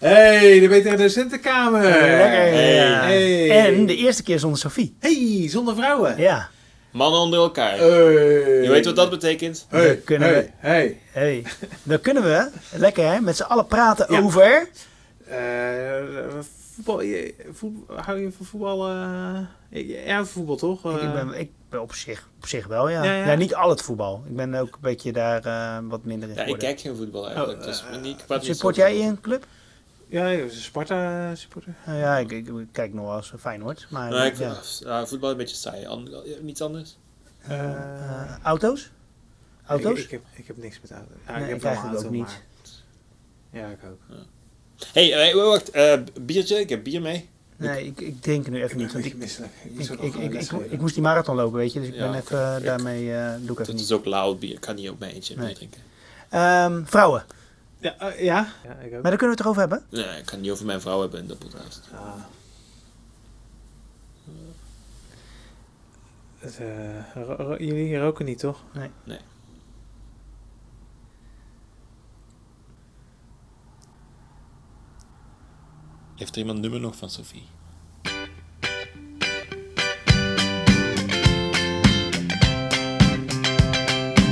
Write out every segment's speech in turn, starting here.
Hey, de betere docentenkamer. Lekker. ja. Hey. En de eerste keer zonder Sophie. Hey, zonder vrouwen. Ja. Mannen onder elkaar. Hey. Je weet wat dat betekent? Hey, Dan kunnen hey, we- Hey. Hey. Dan kunnen we lekker hè, met z'n allen praten Ja. over... Eh, voetbal, je- voetbal, hou je van voetbal? eh ja, voetbal toch? Ik Eh, ben, ik ben op, zich, op zich wel, ja. Ja, ja. ja. niet al het voetbal. Ik ben ook een beetje daar eh, wat minder in Ja, ik kijk geen voetbal eigenlijk. Oh, dus niet, Support jij in een club? Ja, je was een Sparta supporter. Nou ja, ik, ik, ik kijk nog wel eens Feyenoord. Maar Nee, ik ja. vind ja, voetbal is een beetje saai. Ja, niets anders? Eh, Eh, auto's? Auto's? Ik, ik, heb, ik heb niks met auto's. Ja, Nee, ik heb ik wel auto, ook niet. maar- Ja, ik ook. hey, eh, wacht. eh, biertje? Ik heb bier mee. nee, ik, ik denk nu even niet. Want ik. Ik, ik, moest ik, ik, ik, ik die marathon lopen, weet je. Dus ik Ja, ben even Ik- daarmee... eh doe ik even Het niet. is ook lauw bier. Ik kan niet op mijn eentje Nee. drinken. Ehm, vrouwen. Ja, eh, ja. ja, ik ook. Maar daar kunnen we het erover hebben. Nee, ik kan niet over mijn vrouw hebben in de podcast. Ah. Het, eh, ro- ro- jullie roken niet, toch? Nee. Nee. Heeft er iemand nummer nog van Sophie?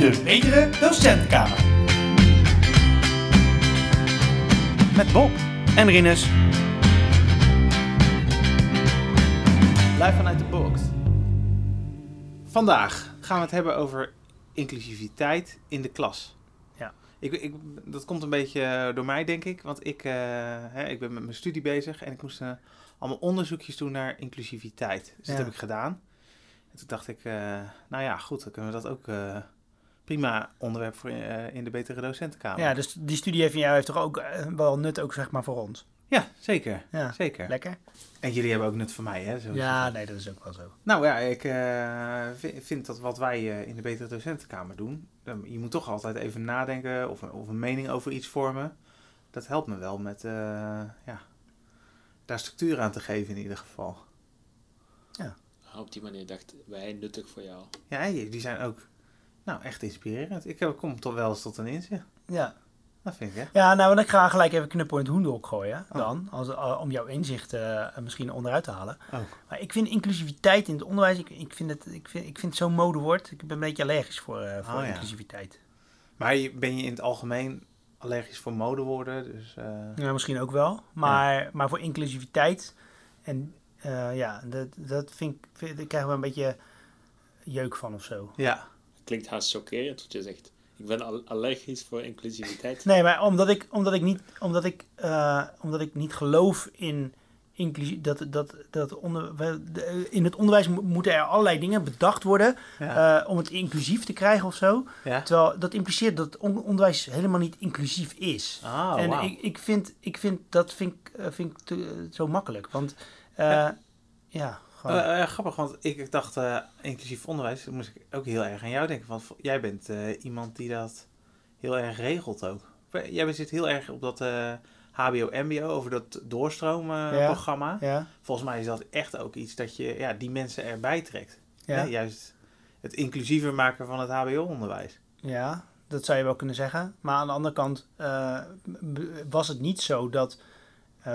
De betere docentenkamer. Met Bob en Rinus. Live vanuit de box. Vandaag gaan we het hebben over inclusiviteit in de klas. Ja. Ik, ik, dat komt een beetje door mij, denk ik. Want ik, eh, hè, ik ben met mijn studie bezig en ik moest eh, allemaal onderzoekjes doen naar inclusiviteit. Dus Ja. dat heb ik gedaan. En toen dacht ik, eh, nou ja, goed, dan kunnen we dat ook eh, prima onderwerp voor eh, in de betere docentenkamer. Ja, dus die studie van jou heeft toch ook eh, wel nut ook zeg maar voor ons. Ja, zeker. Ja, Zeker. lekker. En jullie hebben ook nut van mij, hè? Zo Ja, nee, dat is ook wel zo. Nou ja, ik eh, vi- vind dat wat wij eh, in de Betere Docentenkamer doen, dan- je moet toch altijd even nadenken of, of een mening over iets vormen. Dat helpt me wel met eh, ja, daar structuur aan te geven in ieder geval. Op die manier dacht wij nuttig voor jou. Ja, die zijn ook nou, echt inspirerend. Ik heb- kom toch wel eens tot een inzicht. Ja. Dat vind ik, hè? Ja, nou, ik ga gelijk even knuppel in het hoendel gooien Oh. dan. Als, eh, om jouw inzicht eh, misschien onderuit te halen. Oh. Maar ik vind inclusiviteit in het onderwijs, ik, ik vind het, ik vind, ik vind het zo'n modewoord. Ik ben een beetje allergisch voor, eh, voor Oh, ja. inclusiviteit. Maar je- ben je in het algemeen allergisch voor modewoorden? Dus, Ja, misschien ook wel. Maar, maar voor inclusiviteit, en ja, dat, dat vind ik, vind, daar krijgen we een beetje jeuk van of zo. ja. Klinkt haast chockerend wat je zegt. Ik ben al- allergisch voor inclusiviteit. Nee, maar omdat ik, omdat ik, niet, omdat ik, eh, omdat ik niet geloof in inclusie, dat, dat, dat onder, in het onderwijs mo- moeten er allerlei dingen bedacht worden Ja. eh, om het inclusief te krijgen of zo. ja. Terwijl dat impliceert dat on- onderwijs helemaal niet inclusief is. Oh, en ik, ik, vind, ik vind dat vind ik, eh, vind ik te- zo makkelijk. Want eh, ja, ja. Gewoon. Eh, eh, grappig, want ik dacht eh, inclusief onderwijs, dan moest ik ook heel erg aan jou denken. Want jij bent iemand die dat heel erg regelt ook. Jij zit heel erg op dat HBO-MBO, over dat doorstroomprogramma. ja, Volgens mij is dat echt ook iets dat je ja, die mensen erbij trekt. ja, Hè, Juist het inclusiever maken van het HBO-onderwijs. ja, dat zou je wel kunnen zeggen. Maar aan de andere kant was het niet zo dat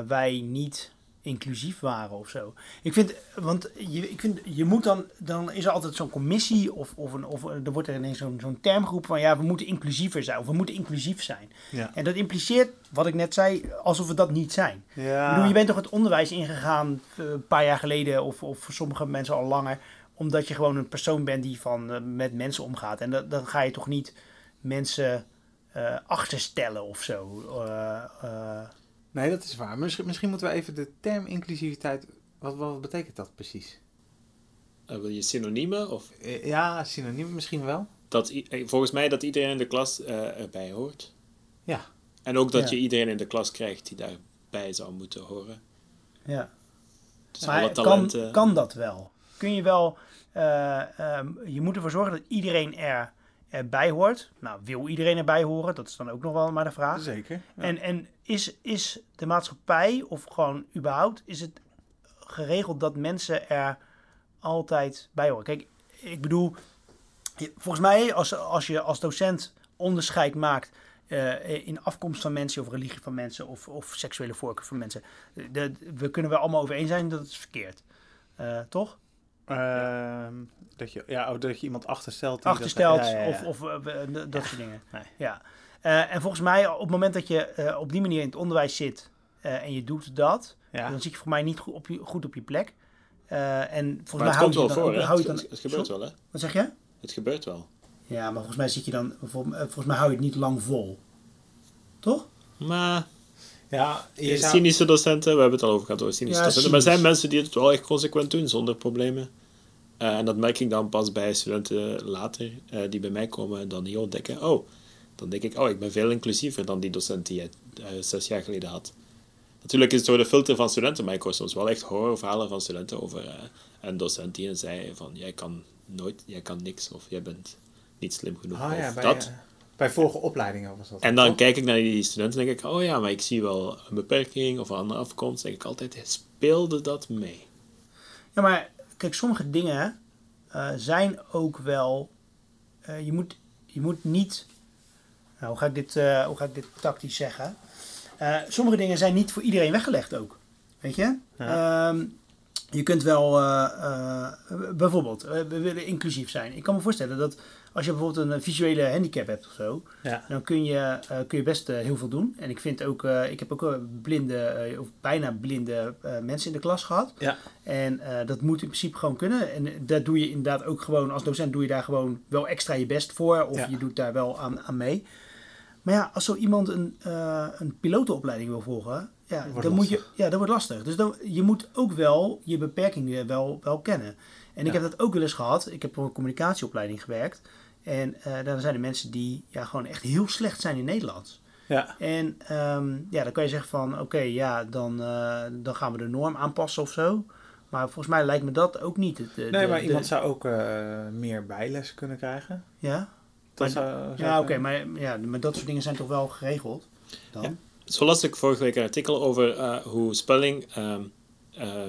wij niet inclusief waren of zo. Ik vind, want je, ik vind, je moet dan, dan is er altijd zo'n commissie of, of, een, of er wordt er ineens zo'n zo'n termgroep van ja, we moeten inclusiever zijn of we moeten inclusief zijn. Ja. En dat impliceert, wat ik net zei, alsof we dat niet zijn. Ik Ja. bedoel, je bent toch het onderwijs ingegaan eh, een paar jaar geleden, of, of voor sommige mensen al langer, omdat je gewoon een persoon bent die van, eh, met mensen omgaat. En dat, dan ga je toch niet mensen eh, achterstellen of zo. Nee, dat is waar. Misschien, misschien moeten we even de term inclusiviteit... Wat, wat betekent dat precies? Eh, wil je synoniemen? Of Eh, Ja, synoniem misschien wel. dat, eh, volgens mij dat iedereen in de klas eh, erbij hoort. Ja. En ook dat Ja. je iedereen in de klas krijgt die daarbij zou moeten horen. ja. Dus Maar alle kan, talenten. kan dat wel? Kun je wel, eh, ehm, je moet ervoor zorgen dat iedereen er, erbij hoort. Nou, wil iedereen erbij horen? Dat is dan ook nog wel maar de vraag. Zeker. Ja. En, en is, is de maatschappij, of gewoon überhaupt, is het geregeld dat mensen er altijd bij horen? Kijk, ik bedoel, volgens mij als, als je als docent onderscheid maakt eh, in afkomst van mensen of religie van mensen of, of seksuele voorkeur van mensen. De, we kunnen wel allemaal over eens zijn dat het is verkeerd. Eh, toch? Ehm, dat, je, ja, oh, dat je iemand achterstelt. die dat- ja, ja, of, of eh, we- dat soort dingen. Nee. Ja. Eh, en volgens mij, op het moment dat je eh, op die manier in het onderwijs zit eh, en je doet dat, Ja. dan zit je voor mij niet goed op je, goed op je plek. Eh, en volgens Maar mij het hou komt je wel dan voor, hou je Het, dan, het gebeurt wel, hè? Wat zeg je? Het gebeurt wel. Ja, maar volgens mij zit je dan, vol- volgens mij hou je het niet lang vol. Toch? Maar ja, je zou- cynische docenten, we hebben het al over gehad over cynische Ja, docenten. Maar er zijn mensen die het wel echt consequent doen, zonder problemen. Eh, en dat merk ik dan pas bij studenten later, eh, die bij mij komen en dan niet ontdekken. Oh, dan denk ik, oh, ik ben veel inclusiever dan die docent die je eh, zes jaar geleden had. Natuurlijk is het door de filter van studenten, maar ik hoor soms wel echt horrorverhalen van studenten over eh, een docent die zei van, jij kan nooit, jij kan niks, of jij bent niet slim genoeg, Ah, of ja, bij, dat. eh, bij vorige opleidingen was dat. En dan toch? kijk ik naar die studenten en denk ik, oh ja, maar ik zie wel een beperking of een andere afkomst. denk ik altijd, speelde dat mee? Ja, maar kijk, sommige dingen eh, zijn ook wel. eh, je, moet, je moet niet. Nou, hoe, ga ik dit, eh, hoe ga ik dit tactisch zeggen? Eh, sommige dingen zijn niet voor iedereen weggelegd ook. Weet je? Ehm, je kunt wel. eh, bijvoorbeeld, we willen inclusief zijn. Ik kan me voorstellen dat als je bijvoorbeeld een visuele handicap hebt of zo. Ja. Dan kun je, kun je best heel veel doen. En ik vind ook, ik heb ook blinde, of bijna blinde mensen in de klas gehad. Ja. En dat moet in principe gewoon kunnen. En daar doe je inderdaad ook gewoon, als docent doe je daar gewoon wel extra je best voor. Of Ja. je doet daar wel aan, aan mee. Maar ja, als zo iemand een, eh een pilotenopleiding wil volgen, ja, Wordt dan moet je, lastig. ja, dat wordt lastig. Dus dan, je moet ook wel je beperkingen wel, wel kennen. En ik heb dat ook wel eens gehad. Ik heb voor een communicatieopleiding gewerkt. En eh dan zijn er mensen die ja, gewoon echt heel slecht zijn in Nederlands. Ja. En ehm, ja, dan kan je zeggen van oké, ja, dan, eh, dan gaan we de norm aanpassen of zo. Maar volgens mij lijkt me dat ook niet. Het, de- Nee, maar de- iemand zou ook meer bijles kunnen krijgen. Ja, Dat Maar- zou, zou ja oké, maar, ja, maar dat soort dingen zijn toch wel geregeld dan? Ja. Zo las ik vorige week een artikel over eh, hoe spelling ehm, eh,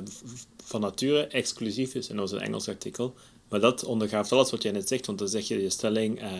van nature exclusief is. En dat was een Engels artikel. Maar dat ondergaaf alles wat jij net zegt, want dan zeg je, je stelling eh,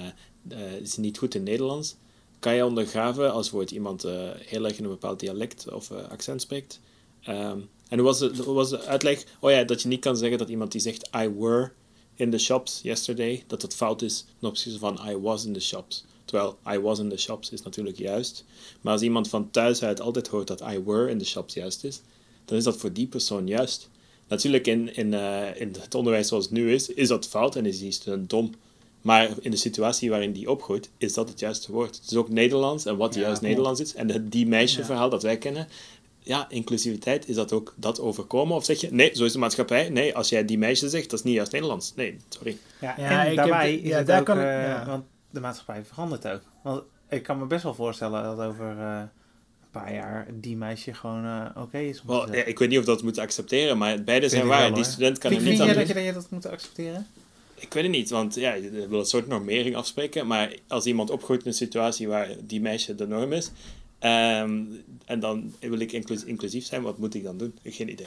eh, is niet goed in Nederlands. Kan je ondergraven als wordt iemand heel erg in een bepaald dialect of eh, accent spreekt. Ehm, en hoe was, het, hoe was de uitleg? Oh ja, dat je niet kan zeggen dat iemand die zegt I were in the shops yesterday, dat dat fout is ten opzichte van I was in the shops. Terwijl I was in the shops is natuurlijk juist. Maar als iemand van thuis uit altijd hoort dat I were in the shops juist is, dan is dat voor die persoon juist. Natuurlijk, in, in, eh, in het onderwijs zoals het nu is, is dat fout en is die student dom. Maar in de situatie waarin die opgroeit, is dat het juiste woord. Het is ook Nederlands en wat Ja, juist. Nederlands is. En het die meisje verhaal dat wij kennen, ja, inclusiviteit, is dat ook dat overkomen? Of zeg je, nee, zo is de maatschappij. Nee, als jij die meisje zegt, dat is niet juist Nederlands. Nee, sorry. Ja, Ja, en ik daarbij is ja, het daar ook, kan ik- eh, ja. want de maatschappij verandert ook. Want ik kan me best wel voorstellen dat over eh, een paar jaar die meisje gewoon eh, oké is. om te Wel, zeggen. ja, ik weet niet of dat we moeten accepteren, maar beide zijn waar. wel, die student kan Vind, er vind niet aan doen. je, dat je dat moet accepteren? Ik weet het niet, want ja, je wil een soort normering afspreken, maar als iemand opgroeit in een situatie waar die meisje de norm is, ehm, en dan wil ik inclus- inclusief zijn, wat moet ik dan doen? Geen idee.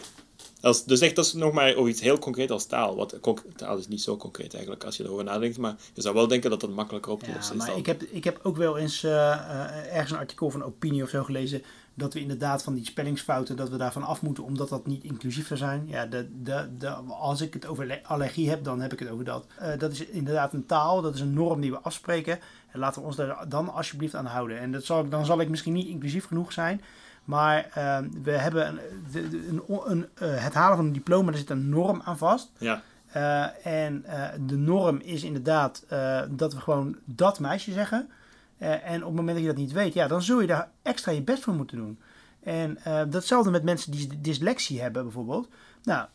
Als, dus echt, dat is nog maar over iets heel concreet als taal. Wat, taal is niet zo concreet eigenlijk als je erover nadenkt, maar je zou wel denken dat dat makkelijker op te Ja, lossen is dan. ik heb, ik heb ook wel eens eh, eh, ergens een artikel van Opinie of zo gelezen. Dat we inderdaad van die spellingsfouten, dat we daarvan af moeten, omdat dat niet inclusief zou zijn. Ja, de, de, de, als ik het over le- allergie heb, dan heb ik het over dat. Eh, dat is inderdaad een taal, dat is een norm die we afspreken. En laten we ons daar dan alsjeblieft aan houden. En dat zal, ik- dan zal ik misschien niet inclusief genoeg zijn. Maar eh, we hebben een, een, een, eh, het halen van een diploma, daar zit een norm aan vast. Ja, Eh, en eh, de norm is inderdaad dat we gewoon dat meisje zeggen. En op het moment dat je dat niet weet, ja, dan zul je daar extra je best voor moeten doen. En datzelfde met mensen die dyslexie hebben bijvoorbeeld. Nou,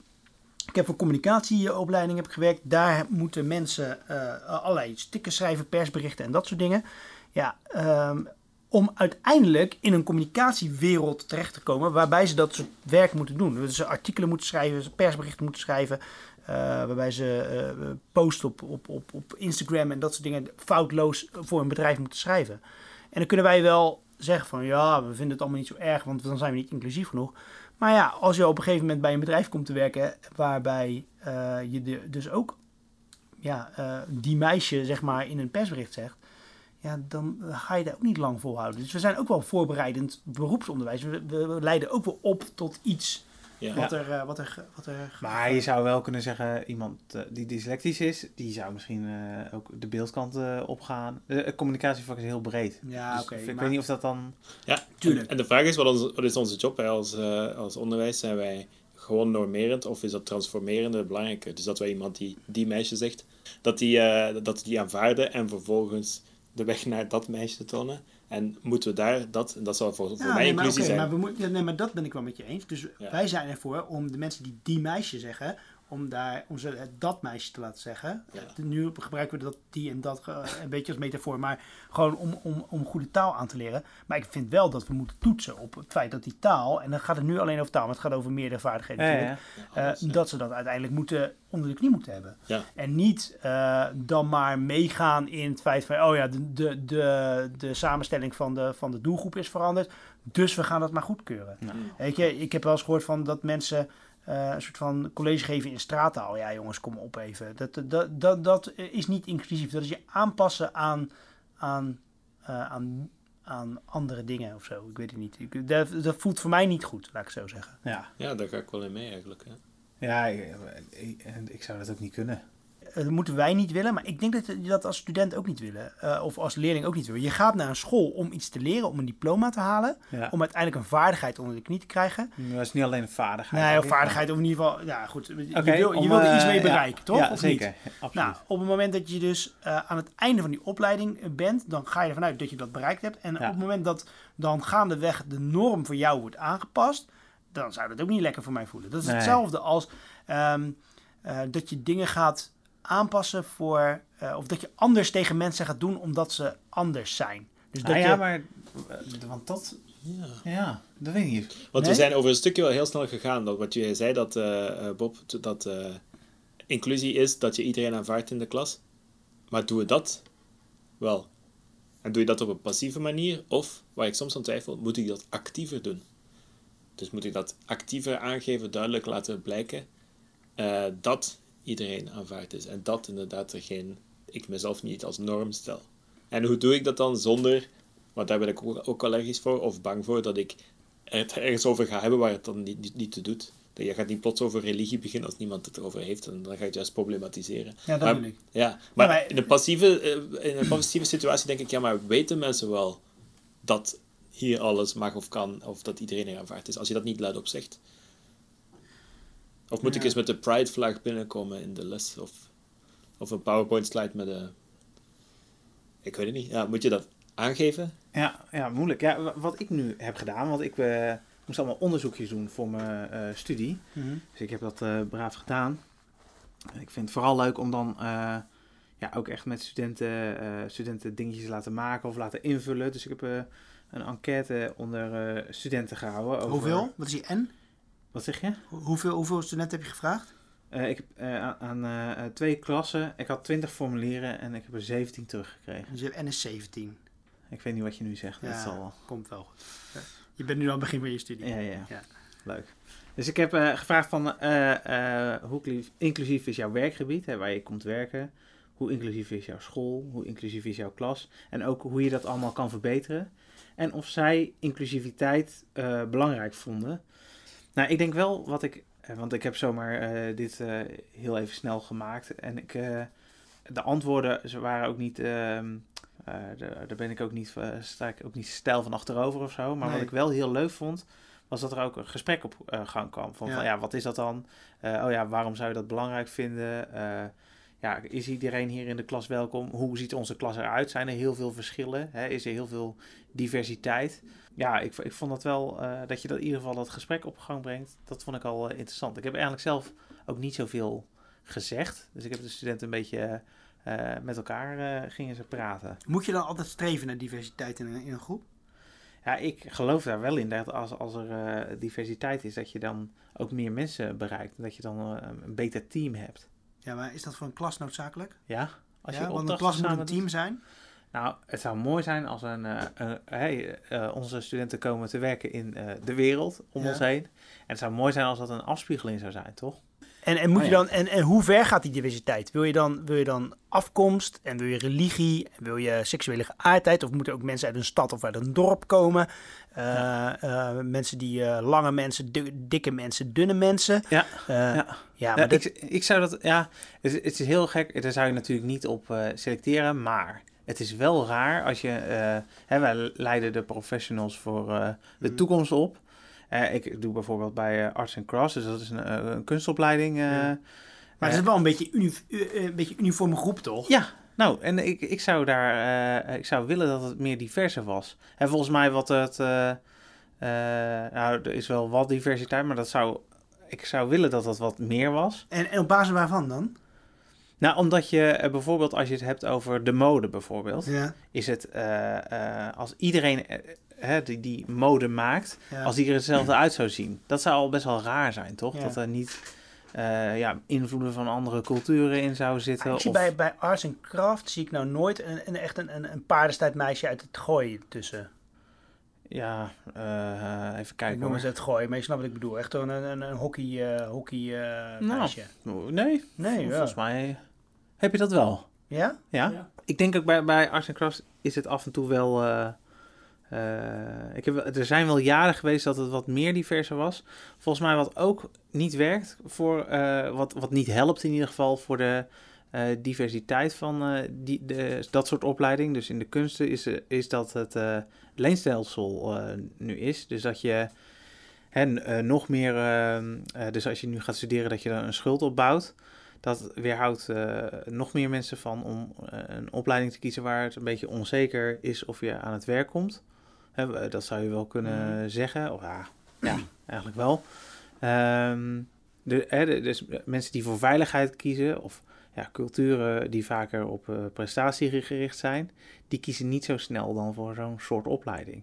ik heb een communicatieopleiding heb gewerkt. Daar moeten mensen eh, allerlei stickers schrijven, persberichten en dat soort dingen. Ja, ehm, om uiteindelijk in een communicatiewereld terecht te komen waarbij ze dat soort werk moeten doen. Dus ze artikelen moeten schrijven, persberichten moeten schrijven, eh, waarbij ze eh, posten op, op, op, op Instagram en dat soort dingen foutloos voor een bedrijf moeten schrijven. En dan kunnen wij wel zeggen van ja, we vinden het allemaal niet zo erg, want dan zijn we niet inclusief genoeg. Maar ja, als je op een gegeven moment bij een bedrijf komt te werken waarbij eh, je dus ook ja, eh, die meisje zeg maar in een persbericht zegt, ja, dan ga je daar ook niet lang volhouden. Dus we zijn ook wel voorbereidend beroepsonderwijs. We, we leiden ook wel op tot iets Ja. wat, er, eh, wat, er, wat er... Maar je zou wel kunnen zeggen, iemand eh, die dyslectisch is, die zou misschien eh, ook de beeldkant eh, opgaan. De eh, communicatievak is heel breed. Ja, Dus oké. ik maar- weet niet of dat dan... Ja, Tuurlijk. En, en de vraag is, wat, is onze job hè? Als, eh, als onderwijs? Zijn wij gewoon normerend of is dat transformerende belangrijker? Dus dat wij iemand die die meisje zegt, dat die, eh, dat die aanvaarden en vervolgens de weg naar dat meisje tonen. En moeten we daar dat, en dat zou voor, voor mij nee, maar, inclusie zijn. maar we moeten, nee, maar dat ben ik wel met je eens. Dus Ja. wij zijn ervoor om de mensen die die meisje zeggen, om, daar, om ze het dat meisje te laten zeggen. Ja. Eh, Nu gebruiken we dat die en dat eh, een beetje als metafoor, maar gewoon om, om, om goede taal aan te leren. Maar ik vind wel dat we moeten toetsen op het feit dat die taal, en dan gaat het nu alleen over taal, maar het gaat over meerdere vaardigheden. Ja, natuurlijk, ja. eh, alles, ja. dat ze dat uiteindelijk moeten onder de knie moeten hebben. Ja. En niet eh, dan maar meegaan in het feit van, oh ja, de, de, de, de samenstelling van de, van de doelgroep is veranderd, dus we gaan dat maar goedkeuren. Ja. Weet je, ik heb wel eens gehoord van dat mensen eh, een soort van college geven in straattaal. Ja jongens, kom op even. Dat, dat, dat, dat is niet inclusief. Dat is je aanpassen aan, aan, eh, aan, aan andere dingen of zo. Ik weet het niet. Ik, dat, dat voelt voor mij niet goed, laat ik zo zeggen. Ja, Ja, daar ga ik wel in mee eigenlijk. Hè. ja ik, ik, ik zou dat ook niet kunnen. Eh, dat moeten wij niet willen, maar ik denk dat je dat als student ook niet willen. eh, of als leerling ook niet willen. Je gaat naar een school om iets te leren, om een diploma te halen. Ja. Om uiteindelijk een vaardigheid onder de knie te krijgen. Dat is niet alleen een vaardigheid. Nee, ik, vaardigheid, of in ieder geval... Ja, goed. Je, wil, je om, wil er iets eh, mee ja, bereiken, toch? Ja, Of zeker. niet? Ja, absoluut. Nou, op het moment dat je dus eh, aan het einde van die opleiding eh, bent, dan ga je ervan uit dat je dat bereikt hebt. En Ja. op het moment dat dan gaandeweg de norm voor jou wordt aangepast, dan zou dat ook niet lekker voor mij voelen. Dat is Nee. hetzelfde als ehm, eh, dat je dingen gaat aanpassen voor, eh, of dat je anders tegen mensen gaat doen omdat ze anders zijn. Dus dat Ah, je, ja, maar... eh, Want dat... Ja. Ja, dat weet ik niet. Want Nee? we zijn over een stukje wel heel snel gegaan. Dat wat jij zei, dat, eh, eh, Bob, dat eh, inclusie is dat je iedereen aanvaardt in de klas. Maar doen we dat wel? En doe je dat op een passieve manier? Of, waar ik soms aan twijfel, moet ik dat actiever doen? Dus moet ik dat actiever aangeven, duidelijk laten blijken eh, dat iedereen aanvaard is. En dat inderdaad er geen, ik mezelf niet als norm stel. En hoe doe ik dat dan zonder, want daar ben ik ook, ook allergisch voor, of bang voor, dat ik het ergens over ga hebben waar het dan niet, niet, niet toe doet. Dat Je gaat niet plots over religie beginnen als niemand het erover heeft. En dan ga je het juist problematiseren. Ja, dat maar, ik. Ja, maar, maar- in, een passieve, eh, in een passieve situatie denk ik, ja, maar weten mensen wel dat hier alles mag of kan, of dat iedereen er aanvaard is, als je dat niet luidop zegt? Of moet ik eens met de pride flag binnenkomen in de les? Of, of een PowerPoint slide met een... Ik weet het niet. Ja, moet je dat aangeven? Ja, ja, moeilijk. Ja, wa- wat ik nu heb gedaan, want ik eh, moest allemaal onderzoekjes doen voor mijn eh, studie. Mhm. Dus ik heb dat eh, braaf gedaan. Ik vind het vooral leuk om dan eh, ja, ook echt met studenten, eh, studenten dingetjes laten maken of laten invullen. Dus ik heb een enquête onder eh, studenten gehouden. Over, Hoeveel? Wat is je N? Wat zeg je? Hoe- Hoeveel, hoeveel studenten heb je gevraagd? Eh, ik heb eh, aan- eh, twee klassen, ik had 20 formulieren en ik heb er 17 teruggekregen. Dus je hebt N is 17. Ik weet niet wat je nu zegt, Ja. dat zal wel. Komt wel goed. Ja. Je bent nu aan het begin van je studie. Ja, ja, Ja. Leuk. Dus ik heb gevraagd van hoe inclusief is jouw werkgebied, hè, waar je komt werken? Hoe inclusief is jouw school? Hoe inclusief is jouw klas? En ook hoe je dat allemaal kan verbeteren. En of zij inclusiviteit belangrijk vonden. Nou, ik denk wel wat ik, eh, want ik heb zomaar eh, dit eh, heel even snel gemaakt. En ik, de antwoorden, ze waren ook niet, ehm, eh, daar ben ik ook niet, sta ik ook niet stijl van achterover of zo. Maar Nee. wat ik wel heel leuk vond, was dat er ook een gesprek op gang kwam. Van Ja. van ja, wat is dat dan? Oh ja, waarom zou je dat belangrijk vinden? Ja, is iedereen hier in de klas welkom? Hoe ziet onze klas eruit? Zijn er heel veel verschillen? Hè? Is er heel veel diversiteit? Ja, ik, ik vond dat wel, eh, dat je dat in ieder geval dat gesprek op gang brengt. Dat vond ik al eh, interessant. Ik heb eigenlijk zelf ook niet zoveel gezegd. Dus ik heb de studenten een beetje eh, met elkaar gingen ze praten. Moet je dan altijd streven naar diversiteit in een, in een groep? Ja, ik geloof daar wel in dat als, als er diversiteit is, dat je dan ook meer mensen bereikt. En dat je dan een beter team hebt. Ja, maar is dat voor een klas noodzakelijk? Ja? Als ja, je want een klas moet een doet. team zijn. Nou, het zou mooi zijn als een, eh, hey, eh, onze studenten komen te werken in eh, de wereld om Ja. ons heen. En het zou mooi zijn als dat een afspiegeling zou zijn, toch? En, en, moet Oh, je ja. dan, en, en hoe ver gaat die diversiteit? Wil je, dan, wil je dan afkomst en wil je religie? En wil je seksuele geaardheid? Of moeten ook mensen uit een stad of uit een dorp komen? Eh, eh, mensen die eh, lange mensen, di- dikke mensen, dunne mensen. Ja, ja. maar ik, ik zou dat, ja, het, het is heel gek. Daar zou je natuurlijk niet op selecteren. Maar het is wel raar als je, hè, wij leiden de professionals voor de Mhm. toekomst op. Eh, ik doe bijvoorbeeld bij eh, Arts and Crafts, dus dat is een, eh, een kunstopleiding. Ja. maar het is wel een beetje, uni, een beetje uniforme groep, toch? Ja, nou, en ik, ik zou daar, ik zou willen dat het meer diverser was. En volgens mij wat het, nou, er is wel wat diversiteit, maar dat zou, ik zou willen dat dat wat meer was. En, en op basis waarvan dan? Nou, omdat je bijvoorbeeld, als je het hebt over de mode bijvoorbeeld, Ja. is het als iedereen hè, die, die mode maakt, ja. als die er hetzelfde uit zou zien. Dat zou al best wel raar zijn, toch? Ja. Dat er niet eh, ja, invloeden van andere culturen in zouden zitten. ik zie of- bij, bij Arts and Craft zie ik nou nooit een, een, echt een, een, een paardenstijdmeisje uit het gooi tussen. Ja, eh, even Ik kijken noem hoor. ze het gooi, maar je snapt wat ik bedoel. Echt een, een, een hockey, eh hockey Nou. meisje. Nee, Nee, ja. volgens mij heb je dat wel. Ja? Ja? Ja. Ik denk ook bij, bij Arts Crafts is het af en toe wel... eh, ik heb, er zijn wel jaren geweest dat het wat meer diverser was. Volgens mij wat ook niet werkt, voor, eh, wat, wat niet helpt in ieder geval voor de eh, diversiteit van die, de, dat soort opleiding. Dus in de kunsten is, is dat het leenstelsel nu is. Dus dat je hè, nog meer... dus als je nu gaat studeren dat je dan een schuld opbouwt. Dat weerhoudt nog meer mensen van om een opleiding te kiezen waar het een beetje onzeker is of je aan het werk komt. Hè, dat zou je wel kunnen zeggen. Of ja, ja, eigenlijk wel. Ehm, de, hè, de- dus mensen die voor veiligheid kiezen, of ja, culturen die vaker op eh, prestatie gericht zijn, die kiezen niet zo snel dan voor zo'n soort opleiding.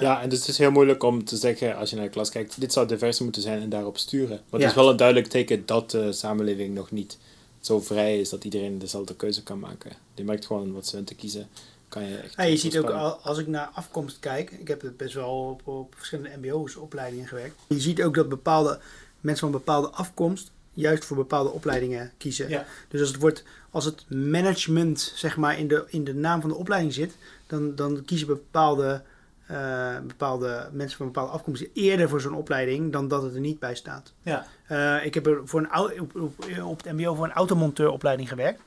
Ja. en dus het is heel moeilijk om te zeggen, als je naar de klas kijkt, dit zou diverser moeten zijn en daarop sturen. Maar Ja. het is wel een duidelijk teken dat de samenleving nog niet zo vrij is dat iedereen dezelfde keuze kan maken. Je merkt gewoon wat studenten kiezen, kan je echt... Ja, je ziet ook, als ik naar afkomst kijk, ik heb het best wel op, op verschillende mbo's opleidingen gewerkt. Je ziet ook dat bepaalde mensen van bepaalde afkomst juist voor bepaalde opleidingen kiezen. Ja. Dus als het, wordt, als het management zeg maar in de, in de naam van de opleiding zit, dan, dan kiezen bepaalde, eh, bepaalde mensen van bepaalde afkomst eerder voor zo'n opleiding dan dat het er niet bij staat. Ja. Eh, ik heb er voor een, op, op, op het mbo voor een automonteuropleiding gewerkt.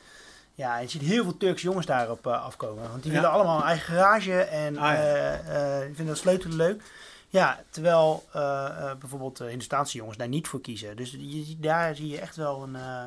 Ja, je ziet heel veel Turkse jongens daarop eh, afkomen. Want die Ja. willen allemaal een eigen garage en Ah, ja. eh, eh, die vinden dat sleutelen leuk. Ja, terwijl eh, eh, bijvoorbeeld uh, Hindustaanse jongens daar niet voor kiezen. Dus je, daar zie je echt wel een, eh,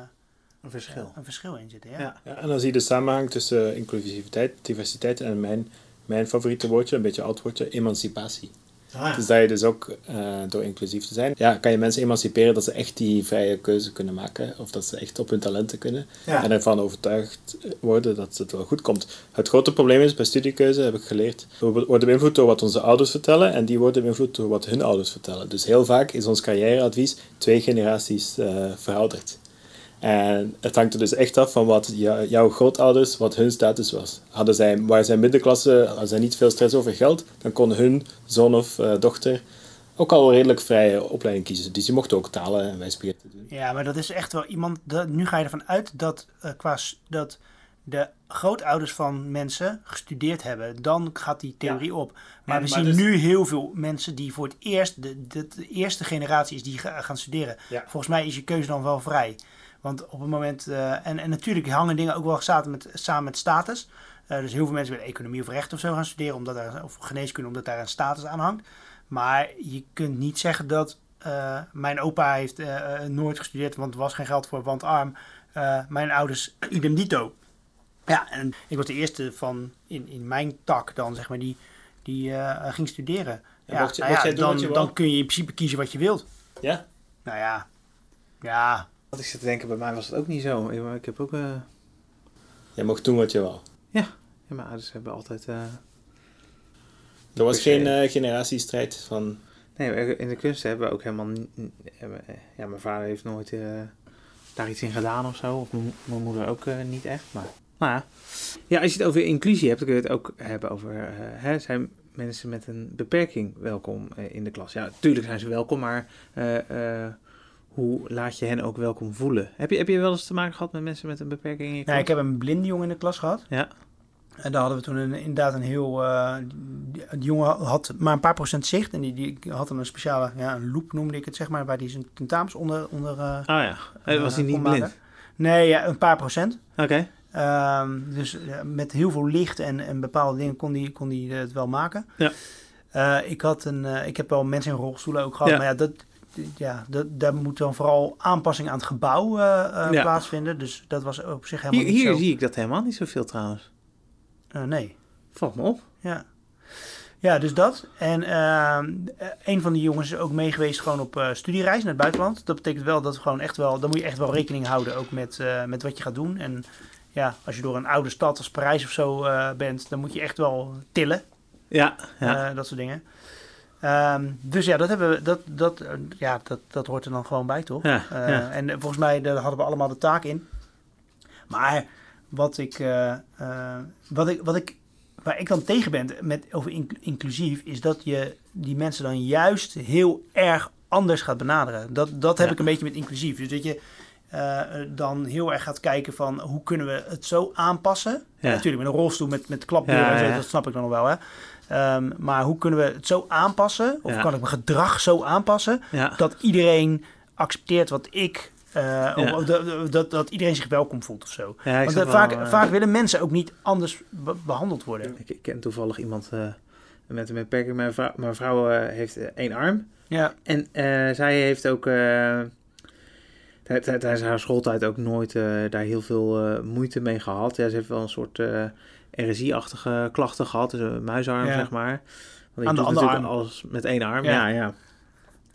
Een verschil. een verschil in zitten. Ja. Ja. Ja, en dan zie je de samenhang tussen inclusiviteit, diversiteit en mijn, mijn favoriete woordje, een beetje oud woordje, emancipatie. Ah. Dus dat je dus ook eh, door inclusief te zijn, ja, kan je mensen emanciperen dat ze echt die vrije keuze kunnen maken. Of dat ze echt op hun talenten kunnen. Ja. En ervan overtuigd worden dat het wel goed komt. Het grote probleem is bij studiekeuze, heb ik geleerd, we worden beïnvloed door wat onze ouders vertellen en die worden beïnvloed door wat hun ouders vertellen. Dus heel vaak is ons carrièreadvies twee generaties eh, verouderd. En het hangt er dus echt af van wat jou- jouw grootouders, wat hun status was. Hadden zij, waren zij middenklasse, hadden zij niet veel stress over geld, dan kon hun zoon of eh, dochter ook al een redelijk vrije opleiding kiezen. Dus die mochten ook talen en wijsbegeerte doen. Ja, maar dat is echt wel iemand. Dat, nu ga je ervan uit dat, eh, qua, dat de grootouders van mensen gestudeerd hebben. Dan gaat die theorie op. Maar En- we maar zien dus- nu heel veel mensen die voor het eerst. De, de, de eerste generatie is die ga- gaan studeren. Ja. Volgens mij is je keuze dan wel vrij. Want op het moment. eh, en, en natuurlijk hangen dingen ook wel samen met, samen met status. Eh, dus heel veel mensen willen economie of recht of zo gaan studeren. Omdat daar, of geneeskunde, omdat daar een status aan hangt. Maar je kunt niet zeggen dat eh, mijn opa heeft nooit gestudeerd, want er was geen geld voor, want arm. Mijn ouders, idem dito. Ja, en ik was de eerste van in, in mijn tak dan, zeg maar, die, die ging studeren. En Ja, nou ja, dan, dan kun je in principe kiezen wat je wilt. Ja? Nou ja, ja, Wat ik zit te denken, bij mij was het ook niet zo. Ik, heb ook... eh, Jij mocht doen wat je wou. ja, mijn ouders hebben altijd... eh, Er was geen eh, generatiestrijd van... Nee, in de kunsten hebben we ook helemaal Ja, mijn vader heeft nooit daar iets in gedaan of zo. Of mijn, moeder ook niet echt. Maar nou ja. ja, als je het over inclusie hebt, dan kun je het ook hebben over... hè, zijn mensen met een beperking welkom in de klas? Ja, natuurlijk zijn ze welkom, maar... hoe laat je hen ook welkom voelen? Heb je, heb je wel eens te maken gehad met mensen met een beperking in je Nou, ik heb een blinde jongen in de klas gehad. Ja. En daar hadden we toen een, inderdaad een heel... eh, die, die jongen had maar een paar procent zicht. En die, die had een speciale, ja, een loop noemde ik het, zeg maar. Waar die zijn tentamens onder... onder Oh ja, Eh, was hij eh, niet blind? maken. Nee, ja, een paar procent. Oké. Ehm, dus met heel veel licht en, en bepaalde dingen kon die, kon die het wel maken. Ja. Ik, had een, ik heb wel mensen in rolstoelen ook gehad, Ja. maar ja, dat, ja dat, daar moet dan vooral aanpassing aan het gebouw eh, Ja. plaatsvinden. Dus dat was op zich helemaal Hier, niet hier zo. zie ik dat helemaal niet zoveel trouwens. Eh, nee, Valt me op. ja. Ja, dus dat. En een van die jongens is ook meegeweest gewoon op eh, studiereis naar het buitenland. Dat betekent wel dat we gewoon echt wel, dan moet je echt wel rekening houden ook met, met wat je gaat doen. En ja, als je door een oude stad als Parijs of zo bent, dan moet je echt wel tillen. Ja, ja. Dat soort dingen. Ehm, dus ja, dat, hebben we, dat, dat, eh, ja dat, dat hoort er dan gewoon bij, toch? Ja, Eh, ja. En volgens mij daar hadden we allemaal de taak in. Maar wat ik, eh, eh, wat ik, wat ik, waar ik dan tegen ben met, over inc- inclusief, is dat je die mensen dan juist heel erg anders gaat benaderen. Dat, dat heb Ja. ik een beetje met inclusief. Dus dat je eh, dan heel erg gaat kijken van hoe kunnen we het zo aanpassen. Natuurlijk met een rolstoel met, met klapdeuren dat snap ik dan nog wel. Hè? Ehm, maar hoe kunnen we het zo aanpassen? Of Ja. kan ik mijn gedrag zo aanpassen ja. dat iedereen accepteert wat ik. eh, Ja. of dat, dat, dat iedereen zich welkom voelt of zo. Want eh, wel, vaak, eh, vaak willen mensen ook niet anders be- behandeld worden. Ik, ik ken toevallig iemand eh, met een beperking. Mijn vrouw, mijn vrouw heeft één arm. Ja, En eh, zij heeft ook eh, tij- tij- tijdens haar schooltijd ook nooit eh, daar heel veel eh, moeite mee gehad. Ja, ze heeft wel een soort eh, RSI-achtige klachten gehad, dus een muisarm Ja. zeg maar. Want Aan de andere arm. alles met één arm. Ja. Ja. ja,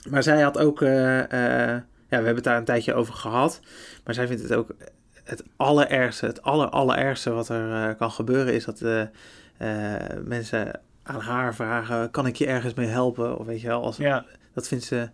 Maar zij had ook, eh, eh, ja, we hebben het daar een tijdje over gehad. Maar zij vindt het ook het allerergste, het aller, allerergste wat er eh, kan gebeuren is dat mensen aan haar vragen, kan ik je ergens mee helpen? Of weet je wel, als, ja, dat vindt ze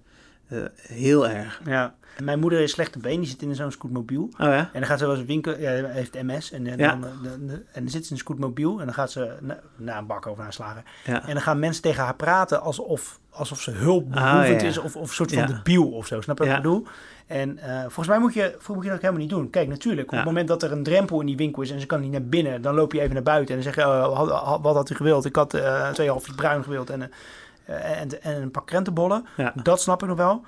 eh, heel erg. ja. Mijn moeder is slechte been, die zit in zo'n scootmobiel. Oh ja? En dan gaat ze wel eens een winkel, ja, heeft MS. En, en, Ja. dan, eh, de- de- en dan zit ze in een scootmobiel en dan gaat ze na, na een bak over haar slagen. Ja. En dan gaan mensen tegen haar praten alsof, alsof ze hulpbehoevend Ah, is of, of een soort van Ja. debiel of zo. Snap je wat ik bedoel? En eh, volgens mij moet je, moet je dat helemaal niet doen. Kijk, natuurlijk, op het moment dat er een drempel in die winkel is en ze kan niet naar binnen, dan loop je even naar buiten en dan zeg je, oh, wat had u gewild? Ik had twee halfjes bruin gewild en, en, en een pak krentenbollen. Ja. Dat snap ik nog wel.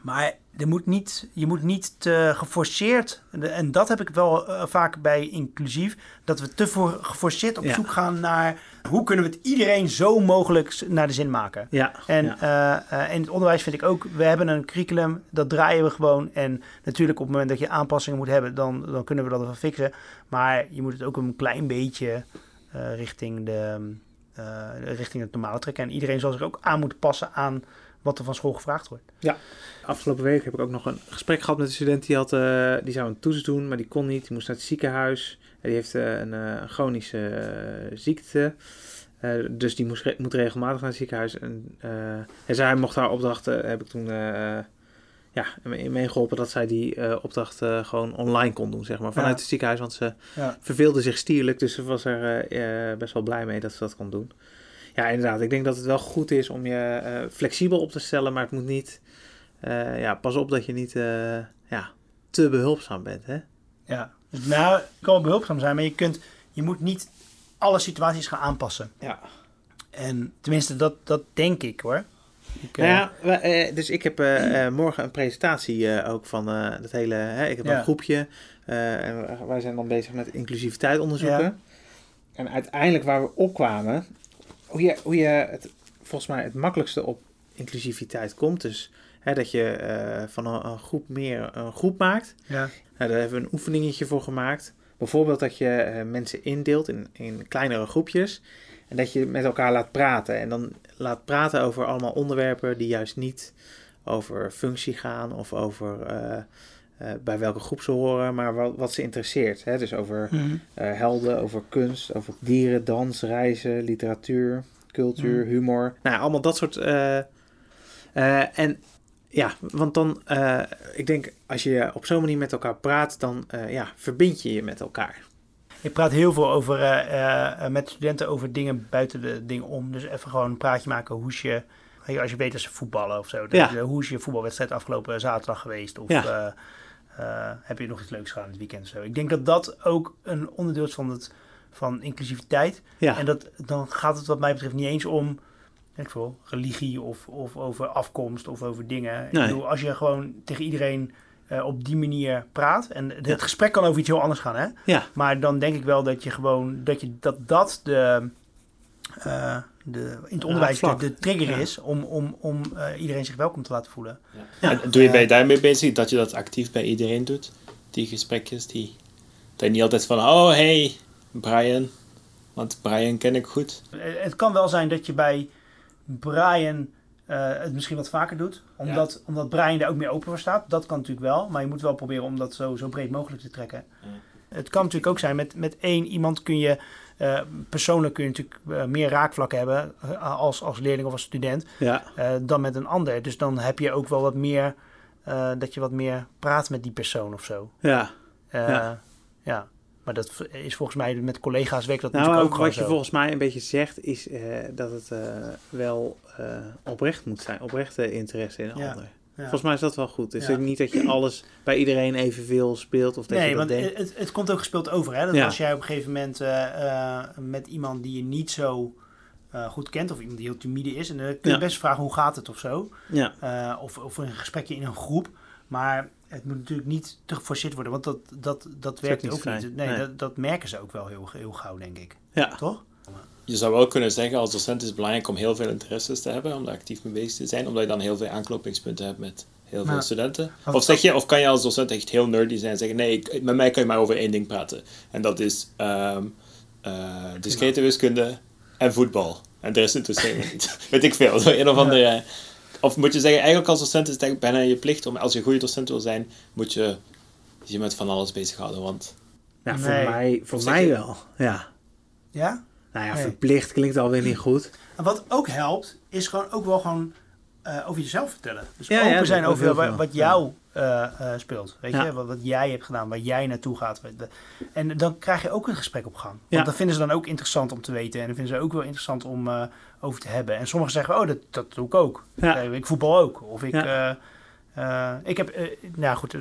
Maar er moet niet, je moet niet te geforceerd, en dat heb ik wel eh, vaak bij inclusief, dat we te voor, geforceerd op Ja. zoek gaan naar hoe kunnen we het iedereen zo mogelijk naar de zin maken. Ja. En ja. eh, eh, in het onderwijs vind ik ook, we hebben een curriculum, dat draaien we gewoon. En natuurlijk op het moment dat je aanpassingen moet hebben, dan, dan kunnen we dat wel fixen. Maar je moet het ook een klein beetje eh, richting, de, eh, richting het normale trekken. En iedereen zal zich ook aan moeten passen aan wat er van school gevraagd wordt. Afgelopen week heb ik ook nog een gesprek gehad met een student die, had, eh, die zou een toets doen, maar die kon niet. Die moest naar het ziekenhuis. En die heeft eh, een chronische ziekte. Dus die moest moet regelmatig naar het ziekenhuis. En, en zij mocht haar opdracht, eh, heb ik toen ja, meegeholpen dat zij die eh, opdracht eh, gewoon online kon doen, zeg maar, vanuit Ja. het ziekenhuis. Want ze Ja. verveelde zich stierlijk, dus ze was er eh, best wel blij mee dat ze dat kon doen. Ja, inderdaad. Ik denk dat het wel goed is om je flexibel op te stellen, maar het moet niet... ja, pas op dat je niet ja, te behulpzaam bent, hè? Ja, nou, kan wel behulpzaam zijn, maar je, kunt, je moet niet alle situaties gaan aanpassen. Ja. En tenminste, dat, dat denk ik hoor. Nou ja, we- eh, dus ik heb eh, eh, morgen een presentatie ook van eh dat hele... Hè, ik heb Ja. een groepje en wij- zijn dan bezig met inclusiviteit onderzoeken. Ja. En uiteindelijk waar we opkwamen, hoe je, hoe je het, volgens mij het makkelijkste op inclusiviteit komt, dus hè, dat je van een, een groep meer een groep maakt. ja. Nou, daar hebben we een oefeningetje voor gemaakt. Bijvoorbeeld dat je mensen indeelt in, in kleinere groepjes. En dat je met elkaar laat praten. En dan laat praten over allemaal onderwerpen die juist niet over functie gaan. Of over eh, eh, bij welke groep ze horen, maar wat, wat ze interesseert. Hè? Dus over Mhm. eh, helden, over kunst, over dieren, dans, reizen, literatuur, cultuur, Mm. humor. Nou, allemaal dat soort. en ja, want dan, ik denk, als je op zo'n manier met elkaar praat, dan ja, verbind je je met elkaar. Ik praat heel veel over, eh, eh, met studenten over dingen buiten de dingen om. Dus even gewoon een praatje maken. Weet je, Als je weet dat ze voetballen of zo. Ja. eh, Hoe is je voetbalwedstrijd afgelopen zaterdag geweest? Of Ja. heb je nog iets leuks gedaan dit weekend of zo? Ik denk dat dat ook een onderdeel is van, het, van inclusiviteit. Ja, En dat, dan gaat het wat mij betreft niet eens om ik veel, religie of, of over afkomst of over dingen. Ik bedoel, als je gewoon tegen iedereen eh, op die manier praat. En het Ja. gesprek kan over iets heel anders gaan, hè? ja, Maar dan denk ik wel dat je gewoon dat je, dat, dat de, eh, de, in het onderwijs de, de trigger Ja. is om, om, om eh, iedereen zich welkom te laten voelen. Ja. En doe je bij daarmee bezig dat je dat actief bij iedereen doet? Die gesprekjes, die... Dat je niet altijd van, oh hey, Brian. Want Brian ken ik goed. Het kan wel zijn dat je bij Brian het misschien wat vaker doet. Omdat, omdat Brian daar ook meer open voor staat. Dat kan natuurlijk wel. Maar je moet wel proberen om dat zo, zo breed mogelijk te trekken. Het kan natuurlijk ook zijn, met, met één iemand kun je... eh, persoonlijk kun je natuurlijk eh, meer raakvlakken hebben eh, als, als leerling of als student ja, eh, dan met een ander. Dus dan heb je ook wel wat meer, eh, dat je wat meer praat met die persoon of zo. ja. Eh, Ja. ja. Maar dat is volgens mij met collega's werkt dat Nou, natuurlijk ook wat je zo. volgens mij een beetje zegt, is eh, dat het eh, wel eh, oprecht moet zijn. Oprechte interesse in een Ja, ander. Ja. Volgens mij is dat wel goed. Dus Ja. niet dat je alles bij iedereen evenveel speelt. Of dat Nee, je dat want denkt. het, het komt ook gespeeld over. Hè? Dat Ja. als jij op een gegeven moment eh, eh, met iemand die je niet zo eh, goed kent, of iemand die heel timide is, en dan kun je Ja. best vragen hoe gaat het of zo. Ja, Eh, of, of een gesprekje in een groep. Maar het moet natuurlijk niet te geforceerd worden, want dat, dat, dat werkt niet ook fijn. niet. Nee, Nee. Dat, dat merken ze ook wel heel, heel gauw, denk ik. ja, Toch? Je zou wel kunnen zeggen, als docent is het belangrijk om heel veel interesses te hebben, om daar actief mee bezig te zijn, omdat je dan heel veel aanknopingspunten hebt met heel veel Maar- studenten. Of, zeg je, of kan je als docent echt heel nerdy zijn en zeggen, nee, ik- met mij kan je maar over één ding praten. En dat is ehm eh discrete wiskunde en voetbal. En de rest interesseert me niet. Weet ik veel. Zo een of andere... Of moet je zeggen, eigenlijk als docent is het eigenlijk bijna je plicht om, als je een goede docent wil zijn, moet je je met van alles bezighouden. Want nou, Nee. voor mij, voor mij je- wel. Ja. Ja? Nou ja, Nee. verplicht klinkt alweer niet goed. En wat ook helpt, is gewoon ook wel gewoon eh, over jezelf vertellen. Dus Ja, open zijn over wat, jou eh, eh, speelt. Weet Ja. je, wat, wat jij hebt gedaan, waar jij naartoe gaat. En dan krijg je ook een gesprek op gang. Want Ja. dat vinden ze dan ook interessant om te weten. En dat vinden ze ook wel interessant om eh, over te hebben. En sommigen zeggen, oh, dat, dat doe ik ook. Ja. Ik voetbal ook. Of ik... Eh, ik heb, eh, nou goed, eh,